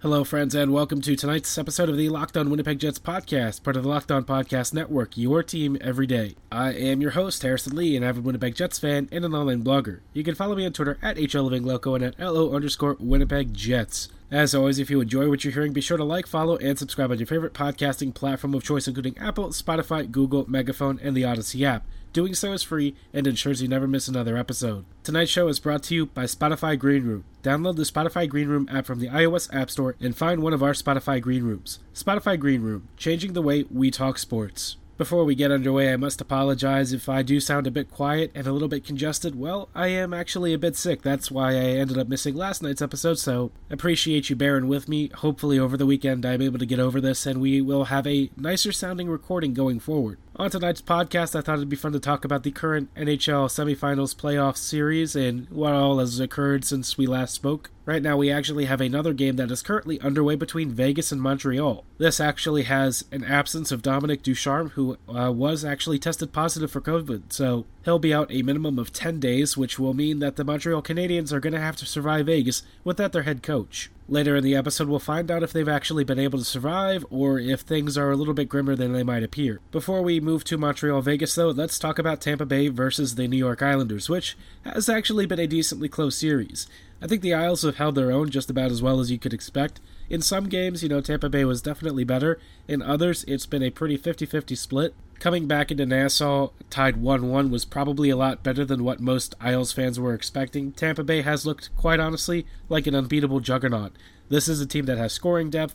Hello, friends, and welcome to tonight's episode of the Locked On Winnipeg Jets podcast, part of the Locked On Podcast Network, your team every day. I am your host, Harrison Lee, an avid Winnipeg Jets fan and an online blogger. You can follow me on Twitter at HLLivingLoco and at LO underscore Winnipeg Jets. As always, if you enjoy what you're hearing, be sure to like, follow, and subscribe on your favorite podcasting platform of choice, including Apple, Spotify, Google, Megaphone, and the Odyssey app. Doing so is free and ensures you never miss another episode. Tonight's show is brought to you by Spotify Green Room. Download the Spotify Green Room app from the iOS App Store and find one of our Spotify Green Rooms. Spotify Green Room, changing the way we talk sports. Before we get underway, I must apologize if I do sound a bit quiet and a little bit congested. Well, I am actually a bit sick. That's why I ended up missing last night's episode, so appreciate you bearing with me. Hopefully, over the weekend, I'm able to get over this and we will have a nicer sounding recording going forward. On tonight's podcast, I thought it'd be fun to talk about the current NHL semifinals playoff series and what all has occurred since we last spoke. Right now, we actually have another game that is currently underway between Vegas and Montreal. This actually has an absence of Dominic Ducharme, who uh, was actually tested positive for COVID, so he'll be out a minimum of 10 days, which will mean that the Montreal Canadiens are going to have to survive Vegas without their head coach. Later in the episode, we'll find out if they've actually been able to survive or if things are a little bit grimmer than they might appear. Before we move to Montreal Vegas, though, let's talk about Tampa Bay versus the New York Islanders, which has actually been a decently close series. I think the Isles have held their own just about as well as you could expect. In some games, you know, Tampa Bay was definitely better. In others, it's been a pretty 50 50 split. Coming back into Nassau, tied 1 1, was probably a lot better than what most Isles fans were expecting. Tampa Bay has looked, quite honestly, like an unbeatable juggernaut. This is a team that has scoring depth,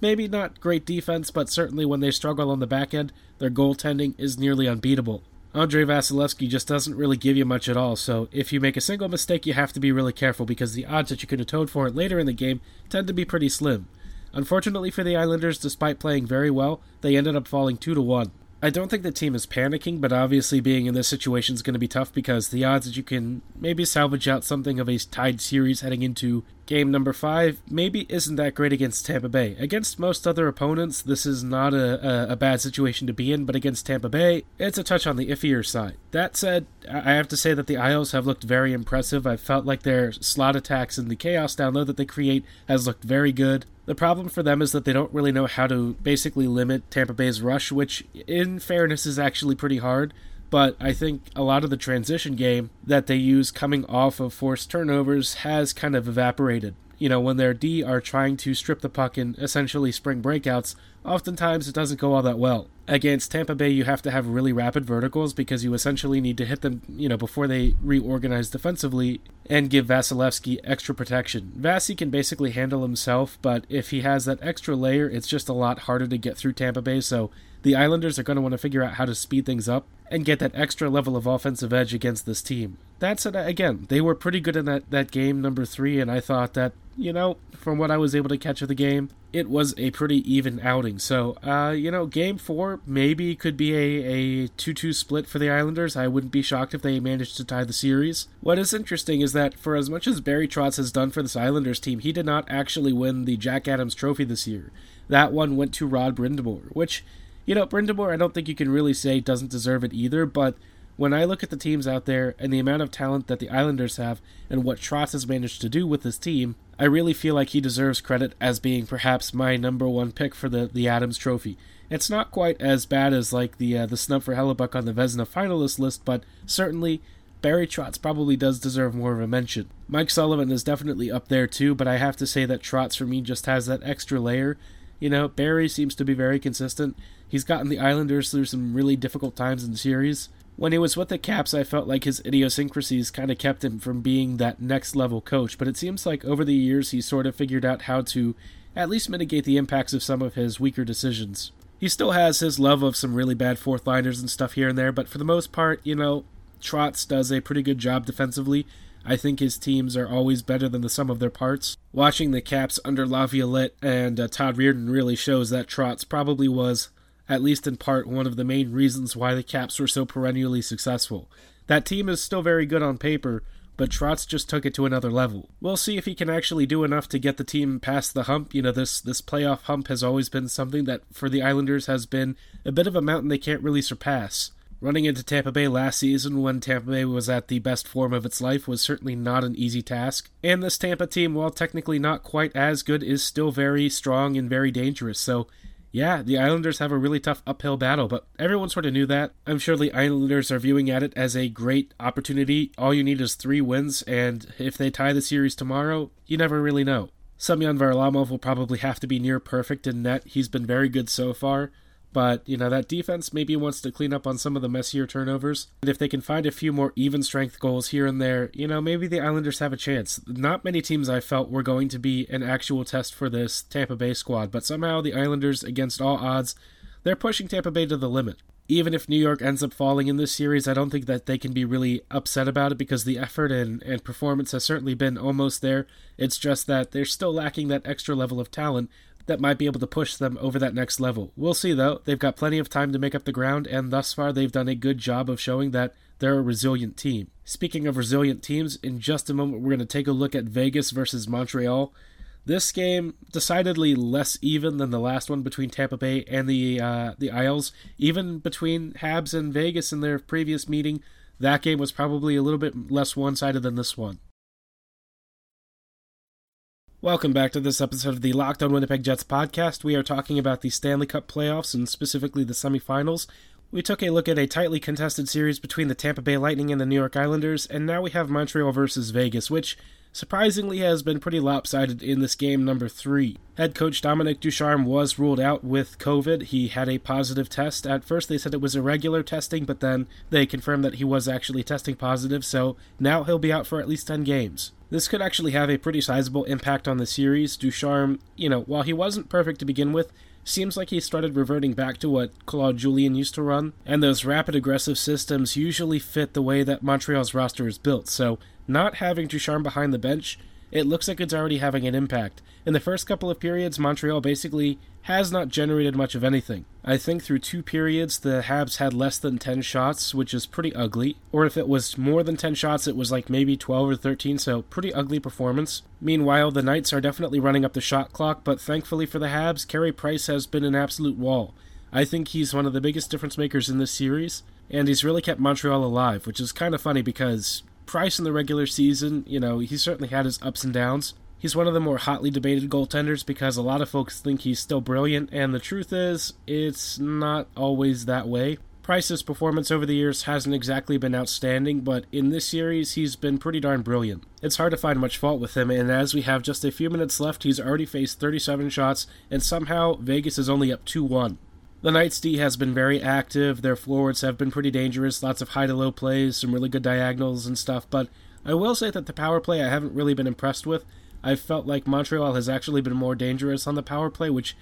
maybe not great defense, but certainly when they struggle on the back end, their goaltending is nearly unbeatable. Andrei Vasilevskiy just doesn't really give you much at all, so if you make a single mistake, you have to be really careful because the odds that you can atone for it later in the game tend to be pretty slim. Unfortunately for the Islanders, despite playing very well, they ended up falling 2 to 1. I don't think the team is panicking, but obviously being in this situation is going to be tough because the odds that you can maybe salvage out something of a tied series heading into game number five maybe isn't that great against Tampa Bay. Against most other opponents, this is not a, a, a bad situation to be in, but against Tampa Bay, it's a touch on the iffier side. That said, I have to say that the Isles have looked very impressive. I felt like their slot attacks and the chaos down low that they create has looked very good. The problem for them is that they don't really know how to basically limit Tampa Bay's rush, which, in fairness, is actually pretty hard. But I think a lot of the transition game that they use coming off of forced turnovers has kind of evaporated. You know, when their D are trying to strip the puck in essentially spring breakouts, oftentimes it doesn't go all that well. Against Tampa Bay, you have to have really rapid verticals because you essentially need to hit them, you know, before they reorganize defensively and give Vasilevskiy extra protection. Vasi can basically handle himself, but if he has that extra layer, it's just a lot harder to get through Tampa Bay, so the Islanders are going to want to figure out how to speed things up and get that extra level of offensive edge against this team. That's it. Again, they were pretty good in that, that game number three, and I thought that, you know, from what I was able to catch of the game, it was a pretty even outing. So, uh, you know, game four maybe could be a, a 2 2 split for the Islanders. I wouldn't be shocked if they managed to tie the series. What is interesting is that for as much as Barry Trotz has done for this Islanders team, he did not actually win the Jack Adams Trophy this year. That one went to Rod Brind'Amour, which you know, Brind'Amour, I don't think you can really say doesn't deserve it either, but when I look at the teams out there and the amount of talent that the Islanders have and what Trotz has managed to do with his team, I really feel like he deserves credit as being perhaps my number one pick for the, the Adams Trophy. It's not quite as bad as like the uh, the snub for Hellebuyck on the Vezina finalist list, but certainly Barry Trotz probably does deserve more of a mention. Mike Sullivan is definitely up there too, but I have to say that Trotz for me just has that extra layer. You know, Barry seems to be very consistent. He's gotten the Islanders through some really difficult times in the series. When he was with the Caps, I felt like his idiosyncrasies kind of kept him from being that next level coach, but it seems like over the years he sort of figured out how to at least mitigate the impacts of some of his weaker decisions. He still has his love of some really bad fourth liners and stuff here and there, but for the most part, you know, Trotz does a pretty good job defensively. I think his teams are always better than the sum of their parts. Watching the Caps under Laviolette and uh, Todd Reirden really shows that Trotz probably was, at least in part, one of the main reasons why the Caps were so perennially successful. That team is still very good on paper, but Trotz just took it to another level. We'll see if he can actually do enough to get the team past the hump. You know, this this playoff hump has always been something that for the Islanders has been a bit of a mountain they can't really surpass. Running into Tampa Bay last season when Tampa Bay was at the best form of its life was certainly not an easy task. And this Tampa team, while technically not quite as good, is still very strong and very dangerous. So yeah, the Islanders have a really tough uphill battle, but everyone sort of knew that. I'm sure the Islanders are viewing at it as a great opportunity. All you need is three wins, and if they tie the series tomorrow, you never really know. Semyon Varlamov will probably have to be near perfect in net. He's been very good so far, but, you know, that defense maybe wants to clean up on some of the messier turnovers. And if they can find a few more even strength goals here and there, you know, maybe the Islanders have a chance. Not many teams I felt were going to be an actual test for this Tampa Bay squad, but somehow the Islanders, against all odds, they're pushing Tampa Bay to the limit. Even if New York ends up falling in this series, I don't think that they can be really upset about it because the effort and, and performance has certainly been almost there. It's just that they're still lacking that extra level of talent that might be able to push them over that next level. We'll see, though. They've got plenty of time to make up the ground, and thus far they've done a good job of showing that they're a resilient team. Speaking of resilient teams, in just a moment we're going to take a look at Vegas versus Montreal. This game decidedly less even than the last one between Tampa Bay and the uh, the Isles. Even between Habs and Vegas in their previous meeting, that game was probably a little bit less one sided than this one. Welcome back to this episode of the Locked On Winnipeg Jets podcast. We are talking about the Stanley Cup playoffs and specifically the semifinals. We took a look at a tightly contested series between the Tampa Bay Lightning and the New York Islanders, and now we have Montreal versus Vegas, which surprisingly has been pretty lopsided in this game number three. Head coach Dominic Ducharme was ruled out with COVID. He had a positive test. At first, they said it was irregular testing, but then they confirmed that he was actually testing positive, so now he'll be out for at least 10 games. This could actually have a pretty sizable impact on the series. Ducharme, you know, while he wasn't perfect to begin with, seems like he started reverting back to what Claude Julien used to run, and those rapid aggressive systems usually fit the way that Montreal's roster is built. So not having Ducharme behind the bench, it looks like it's already having an impact. In the first couple of periods, Montreal basically has not generated much of anything. I think through two periods, the Habs had less than 10 shots, which is pretty ugly. Or if it was more than 10 shots, it was like maybe 12 or 13, so pretty ugly performance. Meanwhile, the Knights are definitely running up the shot clock, but thankfully for the Habs, Carey Price has been an absolute wall. I think he's one of the biggest difference makers in this series, and he's really kept Montreal alive, which is kind of funny because Price in the regular season, you know, he certainly had his ups and downs. He's one of the more hotly debated goaltenders because a lot of folks think he's still brilliant, and the truth is, it's not always that way. Price's performance over the years hasn't exactly been outstanding, but in this series, he's been pretty darn brilliant. It's hard to find much fault with him, and as we have just a few minutes left, he's already faced 37 shots, and somehow Vegas is only up 2 1. The Knights D has been very active. Their forwards have been pretty dangerous. Lots of high to low plays, some really good diagonals and stuff. But I will say that the power play I haven't really been impressed with. I felt like Montreal has actually been more dangerous on the power play, which,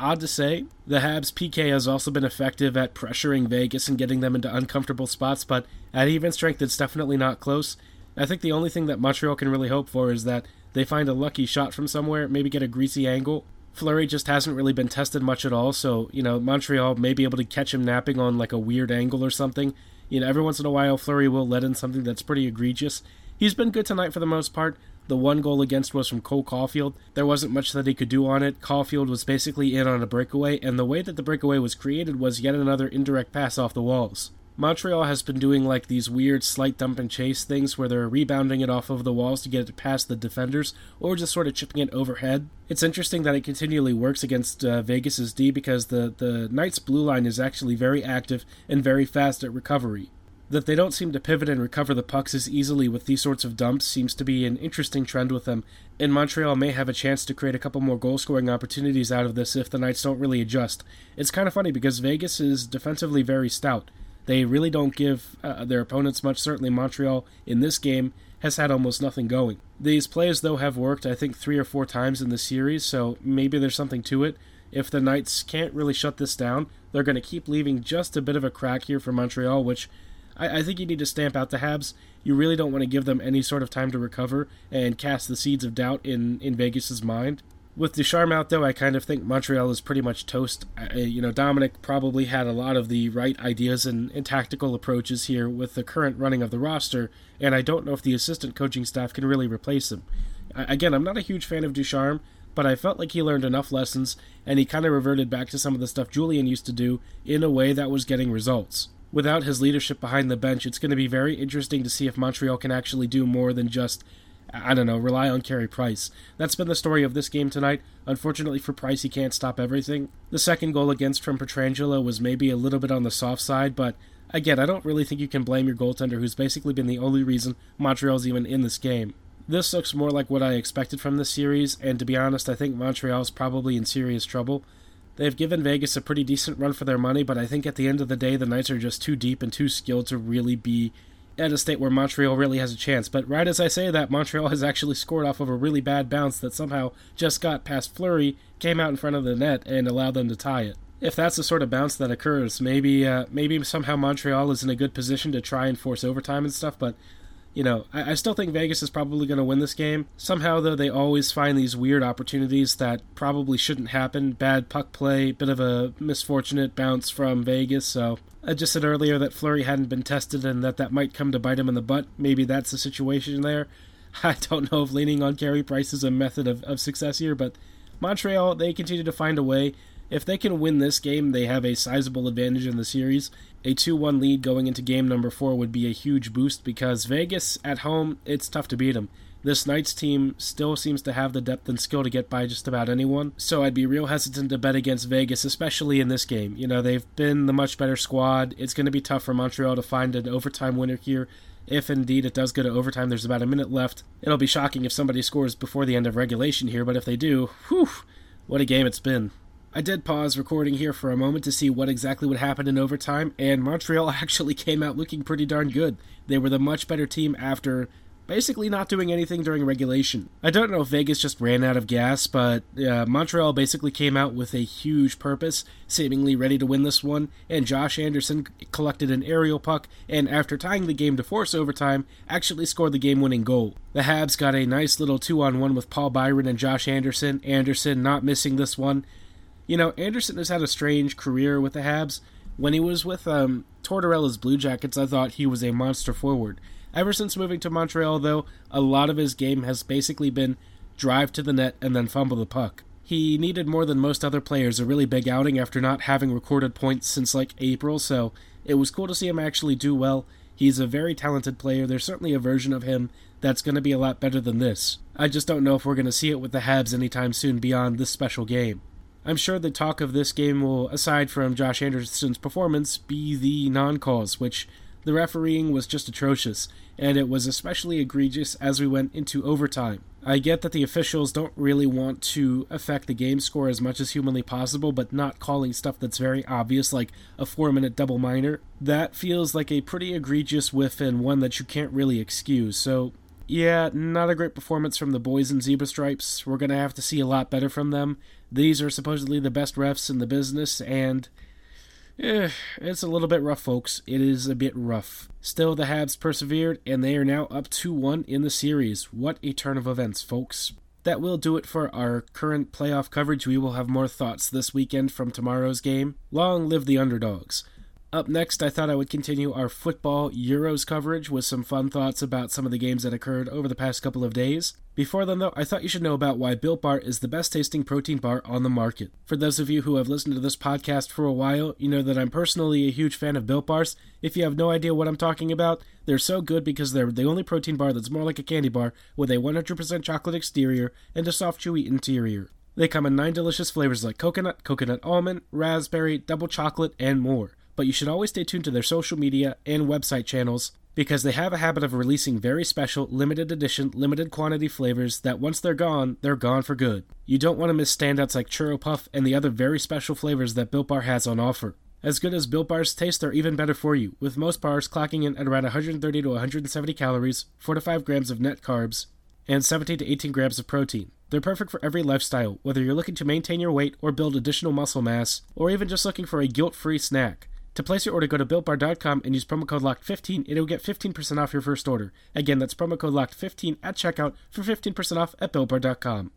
odd to say, the Habs PK has also been effective at pressuring Vegas and getting them into uncomfortable spots. But at even strength, it's definitely not close. I think the only thing that Montreal can really hope for is that they find a lucky shot from somewhere, maybe get a greasy angle, Fleury just hasn't really been tested much at all, so, you know, Montreal may be able to catch him napping on like a weird angle or something. You know, every once in a while, Fleury will let in something that's pretty egregious. He's been good tonight for the most part. The one goal against was from Cole Caufield. There wasn't much that he could do on it. Caufield was basically in on a breakaway, and the way that the breakaway was created was yet another indirect pass off the walls. Montreal has been doing like these weird slight dump and chase things where they're rebounding it off of the walls to get it past the defenders or just sort of chipping it overhead. It's interesting that it continually works against uh, Vegas's D because the, the Knights blue line is actually very active and very fast at recovery. That they don't seem to pivot and recover the pucks as easily with these sorts of dumps seems to be an interesting trend with them, and Montreal may have a chance to create a couple more goal scoring opportunities out of this if the Knights don't really adjust. It's kind of funny because Vegas is defensively very stout. They really don't give uh, their opponents much. Certainly, Montreal in this game has had almost nothing going. These plays, though, have worked, I think, three or four times in the series, so maybe there's something to it. If the Knights can't really shut this down, they're going to keep leaving just a bit of a crack here for Montreal, which I, I think you need to stamp out the Habs. you really don't want to give them any sort of time to recover and cast the seeds of doubt in, in Vegas's mind. With Ducharme out, though, I kind of think Montreal is pretty much toast. Uh, you know, Dominic probably had a lot of the right ideas and, and, tactical approaches here with the current running of the roster, and I don't know if the assistant coaching staff can really replace him. I, again, I'm not a huge fan of Ducharme, but I felt like he learned enough lessons, and he kind of reverted back to some of the stuff Julien used to do in a way that was getting results. Without his leadership behind the bench, it's going to be very interesting to see if Montreal can actually do more than just I don't know, rely on Carey Price. That's been the story of this game tonight. Unfortunately for Price, he can't stop everything. The second goal against from Pietrangelo was maybe a little bit on the soft side, but again, I don't really think you can blame your goaltender, who's basically been the only reason Montreal's even in this game. This looks more like what I expected from this series, and to be honest, I think Montreal's probably in serious trouble. They've given Vegas a pretty decent run for their money, but I think at the end of the day, the Knights are just too deep and too skilled to really be at a state where Montreal really has a chance. But right as I say that, Montreal has actually scored off of a really bad bounce that somehow just got past Fleury, came out in front of the net, and allowed them to tie it. If that's the sort of bounce that occurs, maybe uh, maybe somehow Montreal is in a good position to try and force overtime and stuff. But you know, I, I still think Vegas is probably going to win this game. Somehow, though, they always find these weird opportunities that probably shouldn't happen. Bad puck play, bit of a misfortunate bounce from Vegas. So I just said earlier that Fleury hadn't been tested and that that might come to bite him in the butt. Maybe that's the situation there. I don't know if leaning on Carey Price is a method of, of success here, but Montreal, they continue to find a way. If they can win this game, they have a sizable advantage in the series. A 2 1 lead going into game number 4 would be a huge boost because Vegas at home, it's tough to beat them. This Knights team still seems to have the depth and skill to get by just about anyone, so I'd be real hesitant to bet against Vegas, especially in this game. You know, they've been the much better squad. It's going to be tough for Montreal to find an overtime winner here. If indeed it does go to overtime, there's about a minute left. It'll be shocking if somebody scores before the end of regulation here, but if they do, whew, what a game it's been. I did pause recording here for a moment to see what exactly would happen in overtime, and Montreal actually came out looking pretty darn good. They were the much better team after basically not doing anything during regulation. I don't know if Vegas just ran out of gas, but uh, Montreal basically came out with a huge purpose, seemingly ready to win this one, and Josh Anderson collected an aerial puck, and after tying the game to force overtime, actually scored the game winning goal. The Habs got a nice little two on one with Paul Byron and Josh Anderson, Anderson not missing this one. You know, Anderson has had a strange career with the Habs. When he was with um, Tortorella's Blue Jackets, I thought he was a monster forward. Ever since moving to Montreal, though, a lot of his game has basically been drive to the net and then fumble the puck. He needed more than most other players a really big outing after not having recorded points since like April, so it was cool to see him actually do well. He's a very talented player. There's certainly a version of him that's going to be a lot better than this. I just don't know if we're going to see it with the Habs anytime soon beyond this special game. I'm sure the talk of this game will, aside from Josh Anderson's performance, be the non calls, which the refereeing was just atrocious, and it was especially egregious as we went into overtime. I get that the officials don't really want to affect the game score as much as humanly possible, but not calling stuff that's very obvious, like a four minute double minor, that feels like a pretty egregious whiff and one that you can't really excuse. So, yeah, not a great performance from the boys in Zebra Stripes. We're going to have to see a lot better from them. These are supposedly the best refs in the business, and Eh, it's a little bit rough, folks. It is a bit rough. Still, the Habs persevered, and they are now up 2 1 in the series. What a turn of events, folks. That will do it for our current playoff coverage. We will have more thoughts this weekend from tomorrow's game. Long live the underdogs. Up next, I thought I would continue our football Euros coverage with some fun thoughts about some of the games that occurred over the past couple of days. Before then, though, I thought you should know about why Built Bar is the best tasting protein bar on the market. For those of you who have listened to this podcast for a while, you know that I'm personally a huge fan of Built Bars. If you have no idea what I'm talking about, they're so good because they're the only protein bar that's more like a candy bar with a 100% chocolate exterior and a soft, chewy interior. They come in nine delicious flavors like coconut, coconut almond, raspberry, double chocolate, and more but you should always stay tuned to their social media and website channels because they have a habit of releasing very special, limited edition, limited quantity flavors that once they're gone, they're gone for good. You don't want to miss standouts like Churro Puff and the other very special flavors that Built Bar has on offer. As good as Built Bars taste, they're even better for you, with most bars clocking in at around 130 to 170 calories, 4 to 5 grams of net carbs, and 17 to 18 grams of protein. They're perfect for every lifestyle, whether you're looking to maintain your weight or build additional muscle mass, or even just looking for a guilt free snack. To place your order, go to BuiltBar.com and use promo code LOCKED15. It'll get 15% off your first order. Again, that's promo code LOCKED15 at checkout for 15% off at BuiltBar.com.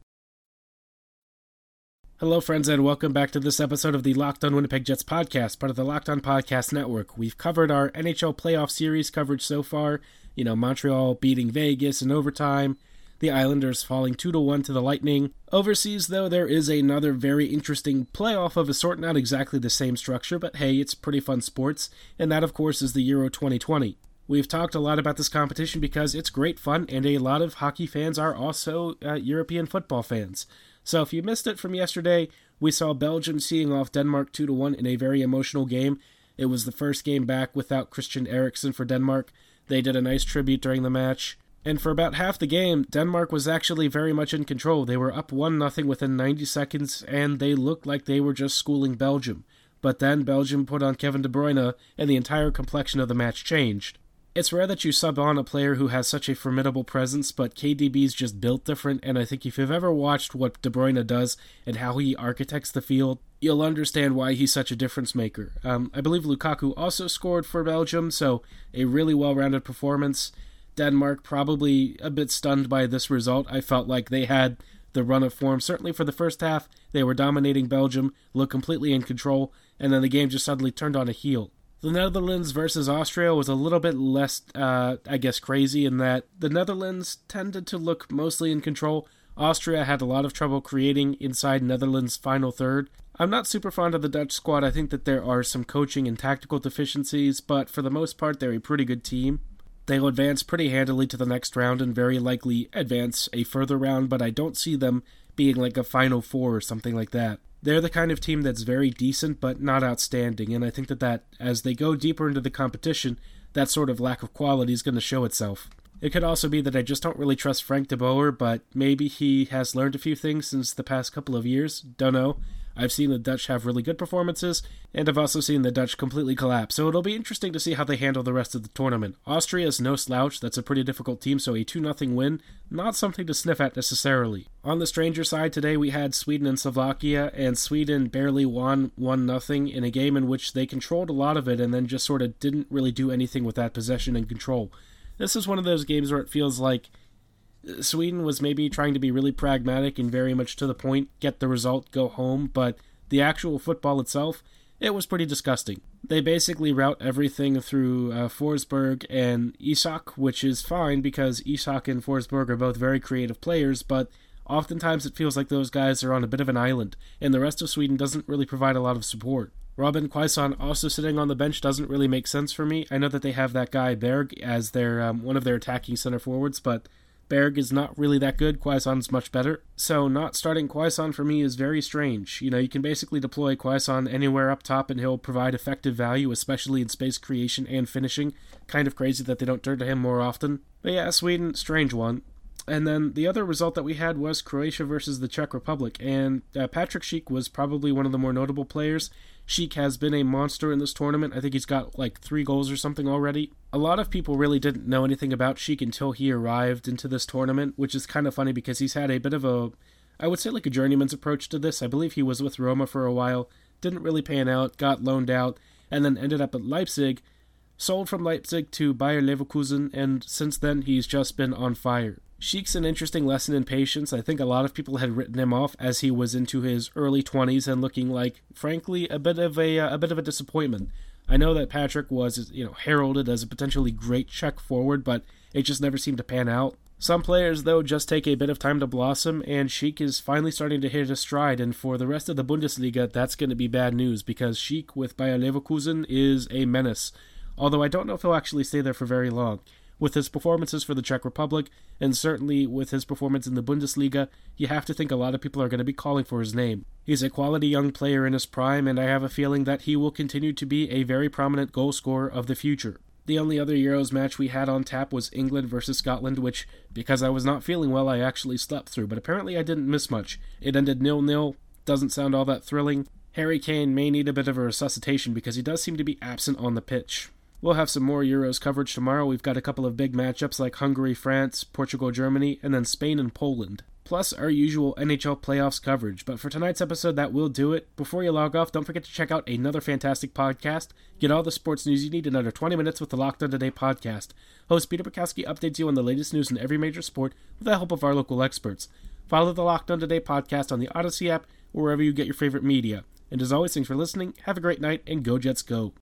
Hello, friends, and welcome back to this episode of the Locked On Winnipeg Jets podcast, part of the Locked On Podcast Network. We've covered our NHL playoff series coverage so far. You know, Montreal beating Vegas in overtime, the Islanders falling 2 to 1 to the Lightning. Overseas, though, there is another very interesting playoff of a sort, not exactly the same structure, but hey, it's pretty fun sports, and that, of course, is the Euro 2020. We've talked a lot about this competition because it's great fun, and a lot of hockey fans are also uh, European football fans. So if you missed it from yesterday, we saw Belgium seeing off Denmark 2 to 1 in a very emotional game. It was the first game back without Christian Eriksen for Denmark. They did a nice tribute during the match. And for about half the game, Denmark was actually very much in control. They were up 1 0 within 90 seconds, and they looked like they were just schooling Belgium. But then Belgium put on Kevin De Bruyne, and the entire complexion of the match changed. It's rare that you sub on a player who has such a formidable presence, but KDB's just built different, and I think if you've ever watched what De Bruyne does and how he architects the field, you'll understand why he's such a difference maker. Um, I believe Lukaku also scored for Belgium, so a really well rounded performance. Denmark probably a bit stunned by this result. I felt like they had the run of form. Certainly for the first half, they were dominating Belgium, looked completely in control, and then the game just suddenly turned on a heel. The Netherlands versus Austria was a little bit less, uh, I guess, crazy in that the Netherlands tended to look mostly in control. Austria had a lot of trouble creating inside Netherlands' final third. I'm not super fond of the Dutch squad. I think that there are some coaching and tactical deficiencies, but for the most part, they're a pretty good team. They'll advance pretty handily to the next round and very likely advance a further round, but I don't see them being like a Final Four or something like that. They're the kind of team that's very decent but not outstanding and i think that that as they go deeper into the competition that sort of lack of quality is going to show itself. It could also be that i just don't really trust frank de boer but maybe he has learned a few things since the past couple of years. Don't know I've seen the Dutch have really good performances, and I've also seen the Dutch completely collapse, so it'll be interesting to see how they handle the rest of the tournament. Austria is no slouch, that's a pretty difficult team, so a 2 0 win, not something to sniff at necessarily. On the stranger side today, we had Sweden and Slovakia, and Sweden barely won 1 0 in a game in which they controlled a lot of it and then just sort of didn't really do anything with that possession and control. This is one of those games where it feels like Sweden was maybe trying to be really pragmatic and very much to the point, get the result, go home, but the actual football itself, it was pretty disgusting. They basically route everything through uh, Forsberg and Isak, which is fine because Isak and Forsberg are both very creative players, but oftentimes it feels like those guys are on a bit of an island, and the rest of Sweden doesn't really provide a lot of support. Robin Quaison also sitting on the bench doesn't really make sense for me. I know that they have that guy Berg as their um, one of their attacking center forwards, but Berg is not really that good. Quaison's much better. So not starting Quaison for me is very strange. You know, you can basically deploy Quaison anywhere up top and he'll provide effective value, especially in space creation and finishing. Kind of crazy that they don't turn to him more often. But yeah, Sweden, strange one. And then the other result that we had was Croatia versus the Czech Republic, and uh, Patrick Schick was probably one of the more notable players. Schick has been a monster in this tournament. I think he's got like three goals or something already. A lot of people really didn't know anything about Schick until he arrived into this tournament, which is kind of funny because he's had a bit of a, I would say like a journeyman's approach to this. I believe he was with Roma for a while, didn't really pan out, got loaned out, and then ended up at Leipzig sold from Leipzig to Bayer Leverkusen, and since then he's just been on fire. Schick's an interesting lesson in patience. I think a lot of people had written him off as he was into his early 20s and looking like, frankly, a bit of a uh, a bit of a disappointment. I know that Patrick was, you know, heralded as a potentially great Czech forward, but it just never seemed to pan out. Some players, though, just take a bit of time to blossom, and Schick is finally starting to hit a stride. And for the rest of the Bundesliga, that's going to be bad news because Schick with Bayer Leverkusen is a menace. Although I don't know if he'll actually stay there for very long. With his performances for the Czech Republic, and certainly with his performance in the Bundesliga, you have to think a lot of people are going to be calling for his name. He's a quality young player in his prime, and I have a feeling that he will continue to be a very prominent goal scorer of the future. The only other Euros match we had on tap was England versus Scotland, which, because I was not feeling well, I actually slept through, but apparently I didn't miss much. It ended nil nil, doesn't sound all that thrilling. Harry Kane may need a bit of a resuscitation because he does seem to be absent on the pitch. We'll have some more Euros coverage tomorrow. We've got a couple of big matchups like Hungary, France, Portugal, Germany, and then Spain and Poland. plus our usual NHL playoffs coverage. But for tonight's episode, that will do it. Before you log off, don't forget to check out another fantastic podcast. Get all the sports news you need in under 20 minutes with the Locked On Today podcast. Host Peter Bukowski updates you on the latest news in every major sport with the help of our local experts. Follow the Locked On Today podcast on the Odyssey app or wherever you get your favorite media. And as always, thanks for listening. Have a great night and go Jets go.